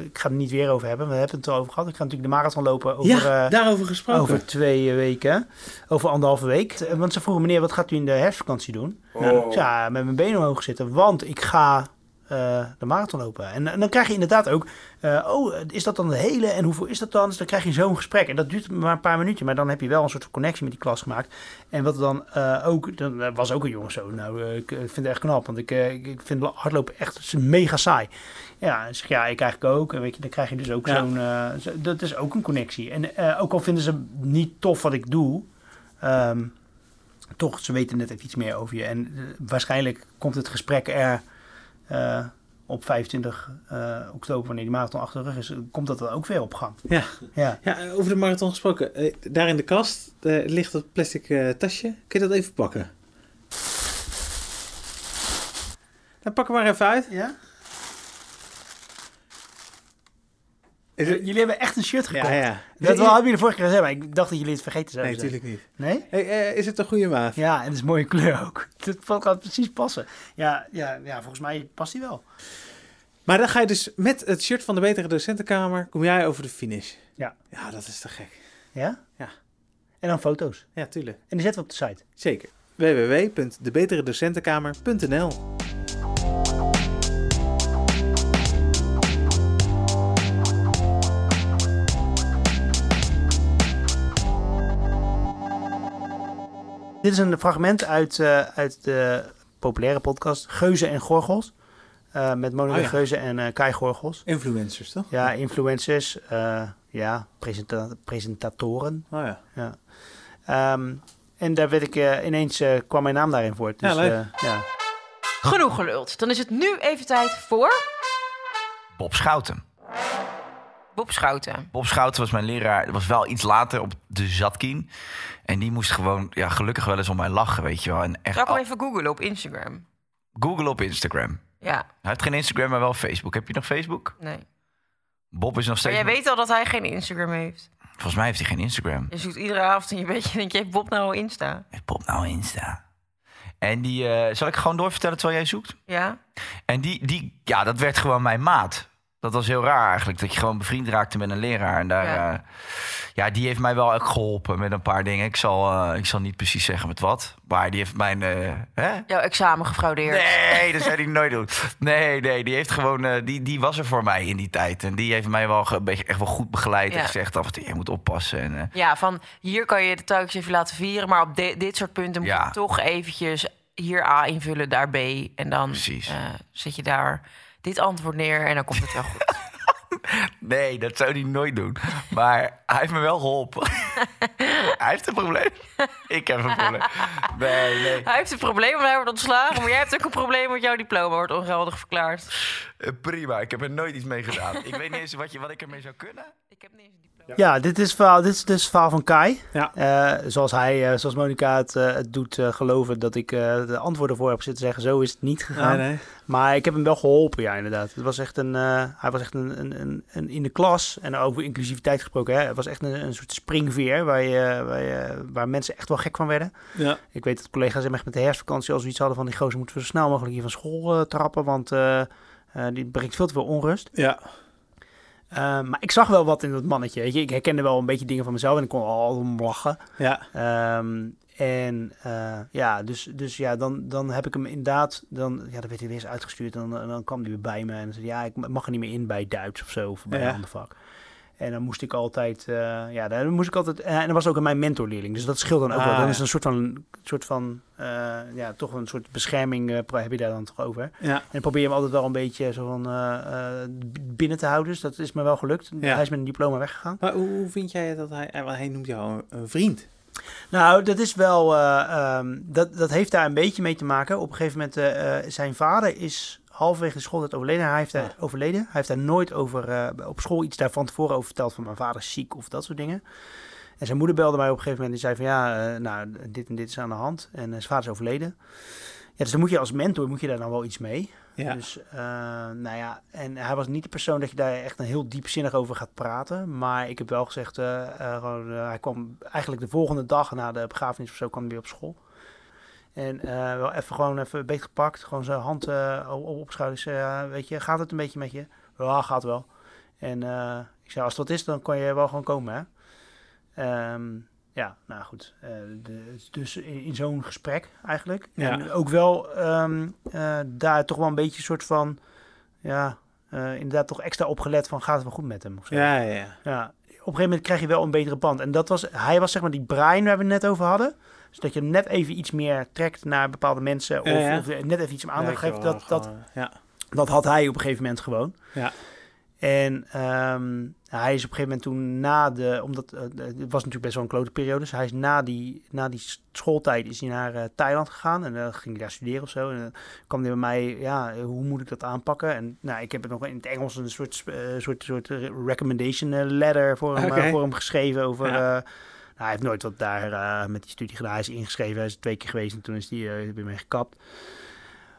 ik ga het er niet weer over hebben. We hebben het er over gehad. Ik ga natuurlijk de marathon lopen over, ja, daarover gesproken. over twee weken. Over anderhalve week. Want ze vroegen meneer, wat gaat u in de herfstvakantie doen? Oh. Ik zei, Ja, met mijn benen omhoog zitten, want ik ga eh, de marathon lopen. En, en dan krijg je inderdaad ook, eh, oh, is dat dan de hele en hoeveel is dat dan? Dus dan krijg je zo'n gesprek. En dat duurt maar een paar minuutjes, maar dan heb je wel een soort van connectie met die klas gemaakt. En wat dan eh, ook, dan was ook een jongen zo, nou, ik vind het echt knap, want ik, ik- vind hardlopen echt mega saai. Ja, zeg, ja, ik eigenlijk ook. En weet je, dan krijg je dus ook Ja. zo'n, zo- dat is ook een connectie. En ook al vinden ze niet tof wat ik doe, ehm, toch, ze weten net even iets meer over je. En waarschijnlijk komt het gesprek er eh, op 25 eh, oktober, wanneer die marathon achter de rug is, komt dat dan ook weer op gang. Ja. Ja. Ja, over de marathon gesproken. Eh, daar in de kast ligt dat plastic tasje. Kun je dat even pakken? Dan pak hem maar even uit. ja? Is het- Jullie hebben echt een shirt gekocht. Ja, ja. Dat wel, hebben jullie vorige keer gezegd, maar ik dacht dat jullie het vergeten Nee, zouden zijn. natuurlijk niet. Nee? Hey, eh, is het een goede maat? Ja, en het is een mooie kleur ook. Het gaat precies passen. Ja, ja, ja, volgens mij past die wel. Maar dan ga je dus met het shirt van de Betere Docentenkamer, kom jij over de finish. Ja. Ja, dat is te gek. Ja? Ja. En dan foto's. Ja, tuurlijk. En die zetten we op de site. Zeker. www.debeteredocentenkamer.nl Dit is een fragment uit, eh, uit de populaire podcast Geuzen en Gorgels. Eh, met Monika Oh ja. Geuze en eh, Kai Gorgels. Influencers, toch? Ja, influencers. eh, ja, presenta- presentatoren. Oh ja. Ja. Ehm, en daar werd ik ineens, kwam mijn naam daarin voor. Dus, Ja, leuk. eh, ja. Genoeg geluld. Dan is het nu even tijd voor Bob Schouten. Bob Schouten. Bob Schouten was mijn leraar. Dat was wel iets later op de Zatkien. En die moest gewoon, ja, gelukkig wel eens om mij lachen, weet je wel. En echt Zal ik hem al- even googlen op Instagram? Google op Instagram. Ja, Hij heeft geen Instagram, maar wel Facebook. Heb je nog Facebook? nee. Bob is nog Maar steeds... jij weet al dat hij geen Instagram heeft. Volgens mij heeft hij geen Instagram. Je zoekt iedere avond in je bedje en denk je, heeft Bob nou Insta? Heeft Bob nou Insta? En die, eh, zal ik gewoon doorvertellen terwijl jij zoekt? Ja? En die, die, ja, dat werd gewoon mijn maat. Dat was heel raar eigenlijk, dat je gewoon bevriend raakte met een leraar. En daar, Ja. ja, ja die heeft mij wel geholpen met een paar dingen. Ik zal, eh, ik zal niet precies zeggen met wat, maar die heeft mijn... eh, hè? Jouw examen gefraudeerd. Nee, dat zou hij nooit doen. Nee, nee, die heeft gewoon, eh, die, die was er voor mij in die tijd. En die heeft mij wel een beetje echt wel goed begeleid Ja. en gezegd af en toe, je moet oppassen. En, eh, Ja, van hier kan je de touwtjes even laten vieren, maar op de- dit soort punten moet Ja. je toch eventjes hier A invullen, daar B. En dan eh, zet je daar dit antwoord neer en dan komt het wel goed. nee, dat zou hij nooit doen. Maar hij heeft me wel geholpen. hij heeft een probleem. Ik heb een probleem. Nee, nee. Hij heeft een probleem, want hij wordt ontslagen. Maar jij hebt ook een probleem, want jouw diploma wordt ongeldig verklaard. Eh, Prima, ik heb er nooit iets mee gedaan. Ik weet niet eens wat, je, wat ik ermee zou kunnen. Ik heb niet eens. Ja, dit is, verhaal, dit is dus het verhaal van Kai. Ja. Eh, zoals hij, eh, zoals Monica het, eh, het doet geloven dat ik de antwoorden voor heb zitten zeggen. Zo is het niet gegaan. Nee, nee. Maar ik heb hem wel geholpen, ja, inderdaad. Het was echt een, hij was echt een, een, een, een- in de klas, en over inclusiviteit gesproken, hè, het was echt een, een soort springveer waar, je, waar, je, waar mensen echt wel gek van werden. Ja. Ik weet dat collega's hem echt met de herfstvakantie al zoiets hadden van die gozer moeten we zo snel mogelijk hier van school trappen, want die brengt veel te veel onrust. Ja. Eh, maar ik zag wel wat in dat mannetje, weet je. Ik herkende wel een beetje dingen van mezelf en ik kon al om lachen. Ja. Ehm, en eh, ja, dus, dus ja, dan, dan heb ik hem inderdaad, dan, ja, dan werd hij weer eens uitgestuurd en dan, dan kwam hij weer bij me en zei ja, ik mag er niet meer in bij Duits of zo, of bij Ja. een ander vak. En dan moest ik altijd, eh, ja, dan moest ik altijd, en dat was ook mijn mentorleerling, dus dat scheelt dan ook Ah, wel. Dan ja. is een soort van, soort van, eh, ja, toch een soort bescherming eh, heb je daar dan toch over. Ja. En probeer hem altijd wel een beetje zo van eh, eh, binnen te houden, dus dat is me wel gelukt. Ja. Hij is met een diploma weggegaan. Maar hoe, hoe vind jij dat hij... eh, want Hij noemt jou een, vriend. Nou, dat is wel. eh, ehm, dat, dat heeft daar een beetje mee te maken. Op een gegeven moment, eh, eh, zijn vader is halverwege de schooltijd overleden. Hij heeft daar Ja. overleden. Hij heeft daar nooit over eh, op school iets daar van tevoren over verteld van mijn vader is ziek of dat soort dingen. En zijn moeder belde mij op een gegeven moment en zei van ja, eh, nou, dit en dit is aan de hand. En eh, zijn vader is overleden. Ja, dus dan moet je als mentor moet je daar dan wel iets mee. Ja. Dus, nou ja, en hij was niet de persoon dat je daar echt een heel diepzinnig over gaat praten. Maar ik heb wel gezegd, eh, hij kwam eigenlijk de volgende dag na de begrafenis of zo, kwam hij weer op school. En eh, wel even gewoon even beet gepakt, gewoon zijn hand eh, op, op weet je, gaat het een beetje met je? Ja, gaat wel. En eh, ik zei, als dat is, dan kan je wel gewoon komen, hè? Ehm, ja, nou goed. de, dus in, in zo'n gesprek eigenlijk. Ja. En ook wel ehm, eh, daar toch wel een beetje een soort van... Ja, inderdaad toch extra opgelet van gaat het wel goed met hem of zo. Ja, ja, ja. Ja, op een gegeven moment krijg je wel een betere band. En dat was, hij was zeg maar die Brian waar we het net over hadden. Dus dat je hem net even iets meer trekt naar bepaalde mensen. Of, Ja, of net even iets aandacht geeft. Dat, dat, gewoon, Ja. dat had hij op een gegeven moment gewoon. Ja. En ehm, hij is op een gegeven moment toen na de... Omdat eh, het was natuurlijk best wel een klote periode. Dus hij is na die, na die schooltijd is hij naar eh, Thailand gegaan. En dan ging hij daar studeren of zo. En dan kwam hij bij mij... Ja, hoe moet ik dat aanpakken? En nou, ik heb het nog in het Engels een soort, eh, soort, soort recommendation eh, letter voor hem, eh, voor hem geschreven over... Ja. Hij heeft nooit wat daar eh, met die studie gedaan. Hij is ingeschreven, hij is twee keer geweest en toen is hij eh, weer mee gekapt.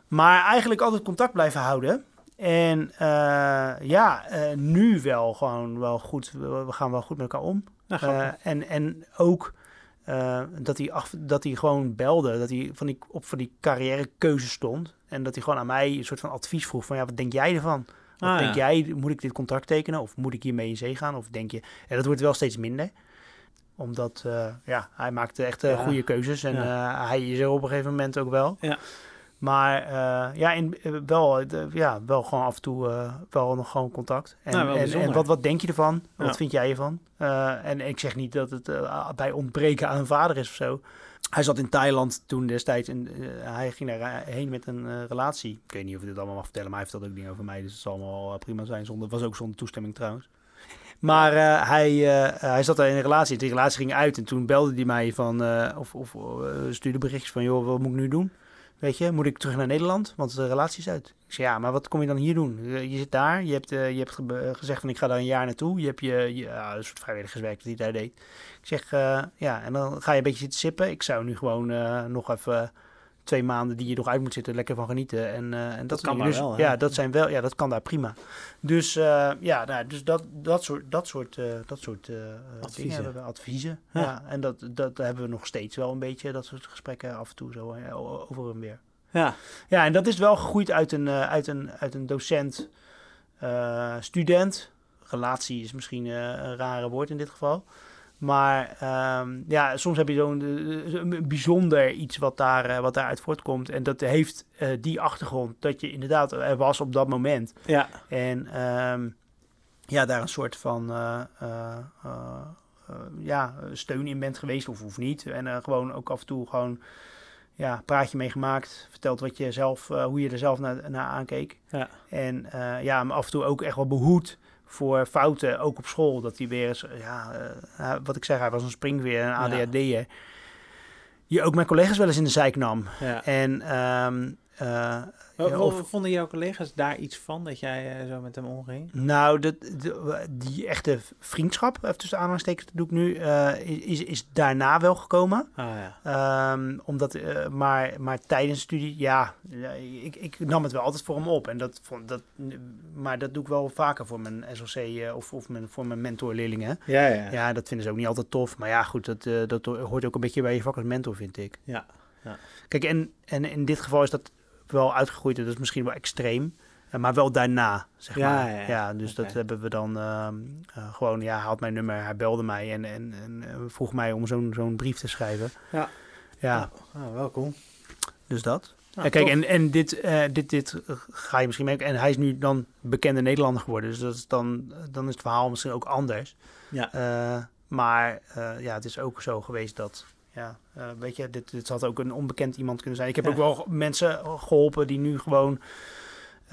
Maar eigenlijk altijd contact blijven houden. En eh, ja, nu wel gewoon wel goed. We gaan wel goed met elkaar om. Nou, en, en ook dat, hij af, dat hij gewoon belde. Dat hij van die, op van die carrièrekeuze stond. En dat hij gewoon aan mij een soort van advies vroeg. Van ja, wat denk jij ervan? Wat Ah, denk ja. jij, moet ik dit contract tekenen? Of moet ik hiermee in zee gaan? Of denk je... En dat wordt wel steeds minder omdat eh, ja, hij maakte echt eh, Ja. goede keuzes. En eh, hij is er op een gegeven moment ook wel. Ja. Maar ja, in, wel, ja, wel gewoon af en toe wel nog gewoon contact. En, Nou, en, wat, wat denk je ervan? Wat vind jij ervan? En ik zeg niet dat het bij ontbreken aan een vader is of zo. Hij zat in Thailand toen destijds en hij ging daarheen met een relatie. Ik weet niet of ik dit allemaal mag vertellen, maar hij vertelt ook dingen over mij. Dus het zal allemaal prima zijn. Zonder, was ook zonder toestemming trouwens. Maar eh, hij, eh, hij zat daar in een relatie. Die relatie ging uit en toen belde hij mij van, eh, of, of stuurde berichtjes van, joh, wat moet ik nu doen? Weet je, moet ik terug naar Nederland? Want de relatie is uit. Ik zei, ja, maar wat kom je dan hier doen? Je zit daar, je hebt, je hebt ge- gezegd van ik ga daar een jaar naartoe. Je hebt je, je een soort vrijwilligerswerk dat hij daar deed. Ik zeg, ja, en dan ga je een beetje zitten sippen. Ik zou nu gewoon nog even twee maanden die je nog uit moet zitten, lekker van genieten. En, eh, en dat, kan daar dus, wel, hè? Ja, dat zijn wel, ja, dat kan daar prima. Dus uh, ja, nou, dus dat, dat soort, dat soort, uh, dat soort Adviezen. dingen hebben we, adviezen. Ja. Ja. en dat, dat hebben we nog steeds wel een beetje, dat soort gesprekken af en toe zo over en weer. Ja, Ja, en dat is wel gegroeid uit een, uit een, uit een docent, student. Relatie is misschien een rare woord in dit geval. Maar um, ja, soms heb je zo'n uh, bijzonder iets wat, daar, uh, wat daaruit voortkomt. En dat heeft uh, die achtergrond dat je inderdaad er was op dat moment. ja. En um, ja, daar een soort van ja, steun in bent geweest of, of niet. En gewoon ook af en toe gewoon ja, praatje mee gemaakt. Verteld wat je zelf, hoe je er zelf naar, naar aankeek. Ja. En ja, maar af en toe ook echt wel behoed voor fouten, ook op school. Dat hij weer eens, ja, uh, wat ik zeg, hij was een springweer, een ADHD'er. Die ook mijn collega's wel eens in de zijk nam. Ja. En um, uh, ja, of, vonden jouw collega's daar iets van dat jij uh, zo met hem omging? Nou, de, die echte vriendschap, even tussen aanhalingstekens doe ik nu, uh, is, is daarna wel gekomen. Ah, ja. um, omdat, maar, maar tijdens de studie, ja, ik, ik nam het wel altijd voor hem op. En dat, dat, maar dat doe ik wel vaker voor mijn SLC of, of mijn, voor mijn mentorleerlingen. Ja, ja. ja, dat vinden ze ook niet altijd tof. Maar ja, goed, dat, dat hoort ook een beetje bij je vak als mentor, vind ik. Ja. ja. Kijk, en, en in dit geval is dat wel uitgegroeid. Dat is misschien wel extreem. Maar wel daarna, zeg ja, maar. Ja, ja. ja dus okay. dat hebben we dan uh, uh, gewoon... Ja, had mijn nummer, hij belde mij en, en, en vroeg mij om zo'n zo'n brief te schrijven. Ja. Ja. Oh, welkom. Dus dat. Nou, kijk, en, en dit, uh, dit, dit ga je misschien merken. En hij is nu dan bekende Nederlander geworden. Dus dat is dan, dan is het verhaal misschien ook anders. Ja. Maar ja, het is ook zo geweest dat ja, uh, weet je, dit, dit had ook een onbekend iemand kunnen zijn. Ik heb Ja. ook wel mensen geholpen die nu gewoon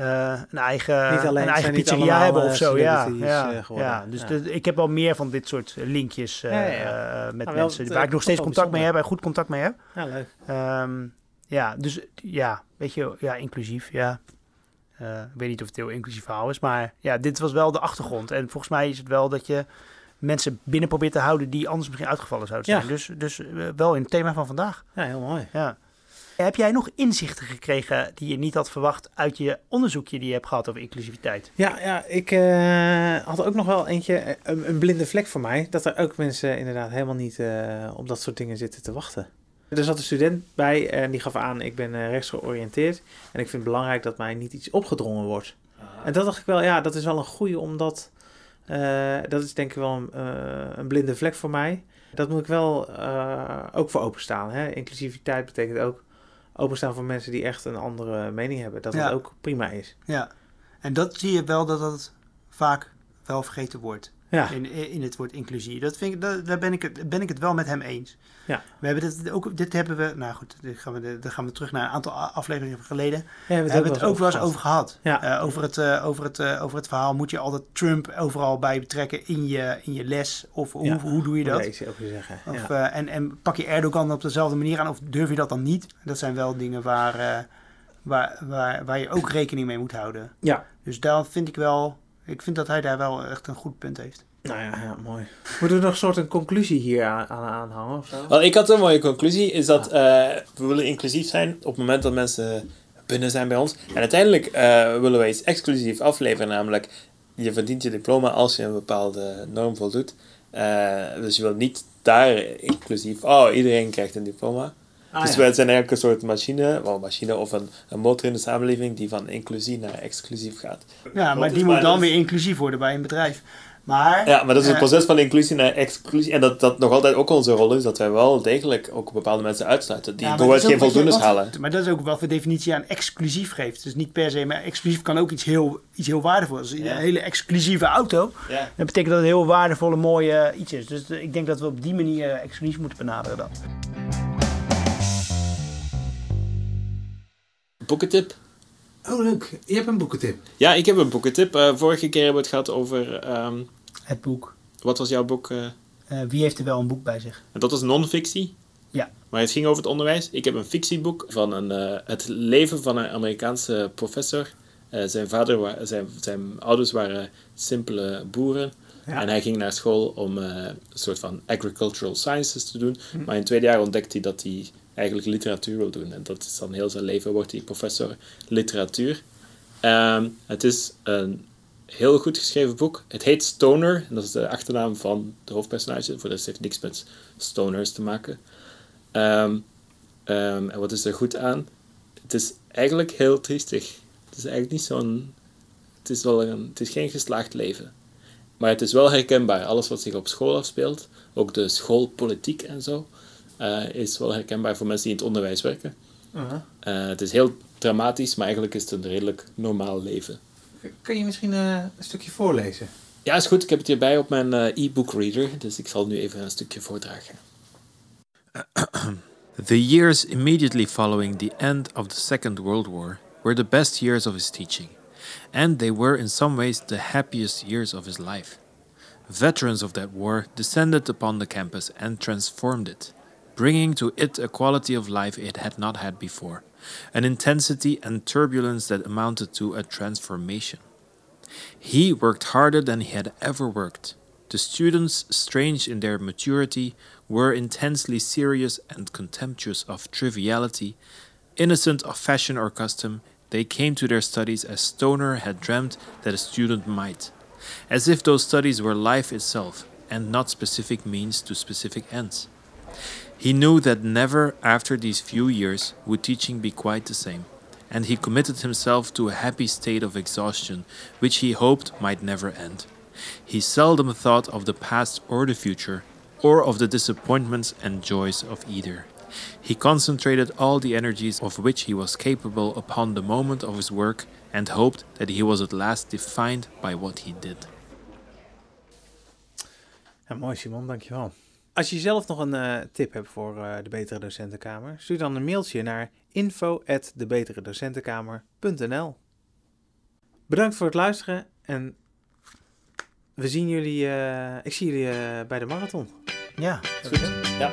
uh, een eigen, Niet alleen- een eigen pizzeria hebben eh, of zo. Ja, ja, eh, ja. Dus Ja. ik heb wel meer van dit soort linkjes uh, Ja, met Nou, mensen waar ik eh, nog steeds contact mee heb en goed contact mee heb. Ja, leuk. Um, ja, dus ja, weet je, ja, inclusief, ja. Ik weet niet of het heel inclusief verhaal is, maar ja, dit was wel de achtergrond. En volgens mij is het wel dat je mensen binnen probeert te houden die anders misschien uitgevallen zouden zijn. Ja. Dus, dus uh, wel in het thema van vandaag. Ja, heel mooi. Ja. Heb jij nog inzichten gekregen die je niet had verwacht uit je onderzoekje die je hebt gehad over inclusiviteit? Ja, ja ik uh, had ook nog wel eentje, een, een, blinde vlek voor mij. Dat er ook mensen inderdaad helemaal niet uh, op dat soort dingen zitten te wachten. Er zat een student bij en die gaf aan, ik ben rechts georiënteerd. En ik vind het belangrijk dat mij niet iets opgedrongen wordt. Ah. En dat dacht ik wel, ja, dat is wel een goede, omdat... Uh, dat is denk ik wel een, uh, een, blinde vlek voor mij. Dat moet ik wel uh, ook voor openstaan. Hè? Inclusiviteit betekent ook openstaan voor mensen die echt een andere mening hebben. Dat Ja. het ook prima is. Ja, en dat zie je wel dat dat vaak wel vergeten wordt. Ja, In, in het woord inclusie. Dat vind ik, dat, daar ben ik, het, ben ik het wel met hem eens. Ja. We hebben dit ook, dit hebben we, nou goed, dit gaan we, dan gaan we terug naar een aantal afleveringen geleden. ja we hebben het ook wel eens over gehad. Ja. Uh, over, het, uh, over, het, uh, over het verhaal, moet je altijd Trump overal bij betrekken in je, in je les? Of hoe, hoe doe je dat? Ook weer zeggen. Of, en, en pak je Erdogan op dezelfde manier aan of durf je dat dan niet? Dat zijn wel dingen waar, waar, waar, waar je ook rekening mee moet houden. ja. Dus daar vind ik wel, ik vind dat hij daar wel echt een goed punt heeft. Nou ja, ja, mooi. Moeten we nog een soort een conclusie hier aan, aan aanhangen of zo? Wel, ik had een mooie conclusie, is dat uh, we willen inclusief zijn op het moment dat mensen binnen zijn bij ons. En uiteindelijk uh, willen wij iets exclusief afleveren, namelijk je verdient je diploma als je een bepaalde norm voldoet. Uh, dus je wilt niet daar inclusief, oh iedereen krijgt een diploma. Ah, dus wij zijn eigenlijk een soort machine, wel machine of een, een motor in de samenleving die van inclusie naar exclusief gaat. Ja, maar die moet dan weer inclusief worden bij een bedrijf. Maar, Ja, maar dat is het eh, proces van inclusie naar exclusie. En dat dat nog altijd ook onze rol is, dat wij wel degelijk ook bepaalde mensen uitsluiten. Die ja, bijvoorbeeld geen voldoendes halen. Maar dat is ook wel de definitie aan exclusief geeft. Dus niet per se, maar exclusief kan ook iets heel, iets heel waardevols. Ja. Een hele exclusieve auto, Ja. dat betekent dat het een heel waardevolle, mooie iets is. Dus ik denk dat we op die manier exclusief moeten benaderen dan. Boekentip. Oh, leuk. Je hebt een boekentip. Ja, ik heb een boekentip. Eh, vorige keer hebben we het gehad over... ehm, Het boek. wat was jouw boek? eh? Eh, wie heeft er wel een boek bij zich? En dat was non-fictie. Ja. Maar het ging over het onderwijs. Ik heb een fictieboek van een, eh, het leven van een Amerikaanse professor. Eh, zijn, vader wa- zijn, zijn ouders waren simpele boeren. Ja. En hij ging naar school om eh, een soort van agricultural sciences te doen. Hm. Maar in het tweede jaar ontdekte hij dat hij eigenlijk literatuur wil doen. En dat is dan heel zijn leven, wordt hij professor literatuur. Ehm, het is een heel goed geschreven boek. Het heet Stoner, en dat is de achternaam van de hoofdpersonage. Voor de heeft niks met stoners te maken. Ehm, ehm, en wat is er goed aan? Het is eigenlijk heel triestig. Het is eigenlijk niet zo'n... Het is, wel een, het is geen geslaagd leven. Maar het is wel herkenbaar. Alles wat zich op school afspeelt, ook de schoolpolitiek en zo, eh, is wel herkenbaar voor mensen die in het onderwijs werken. Eh, het is heel dramatisch, maar eigenlijk is het een redelijk normaal leven. Kun je misschien eh, een stukje voorlezen? Ja, is goed. Ik heb het hierbij op mijn eh, e-book reader, dus ik zal nu even een stukje voordragen. The years immediately following the end of the Second World War were the best years of his teaching, and they were in some ways the happiest years of his life. Veterans of that war descended upon the campus and transformed it, bringing to it a quality of life it had not had before, an intensity and turbulence that amounted to a transformation. He worked harder than he had ever worked. The students, strange in their maturity, were intensely serious and contemptuous of triviality. Innocent of fashion or custom, they came to their studies as Stoner had dreamt that a student might, as if those studies were life itself and not specific means to specific ends. He knew that never after these few years would teaching be quite the same, and he committed himself to a happy state of exhaustion which he hoped might never end. He seldom thought of the past or the future, or of the disappointments and joys of either. He concentrated all the energies of which he was capable upon the moment of his work and hoped that he was at last defined by what he did. Ja, mooi Simon, dankjewel. Als je zelf nog een eh, tip hebt voor eh, de Betere Docentenkamer, stuur dan een mailtje naar info.debeteredocentenkamer.nl Bedankt voor het luisteren en we zien jullie, eh, ik zie jullie bij de marathon. Ja, Ja.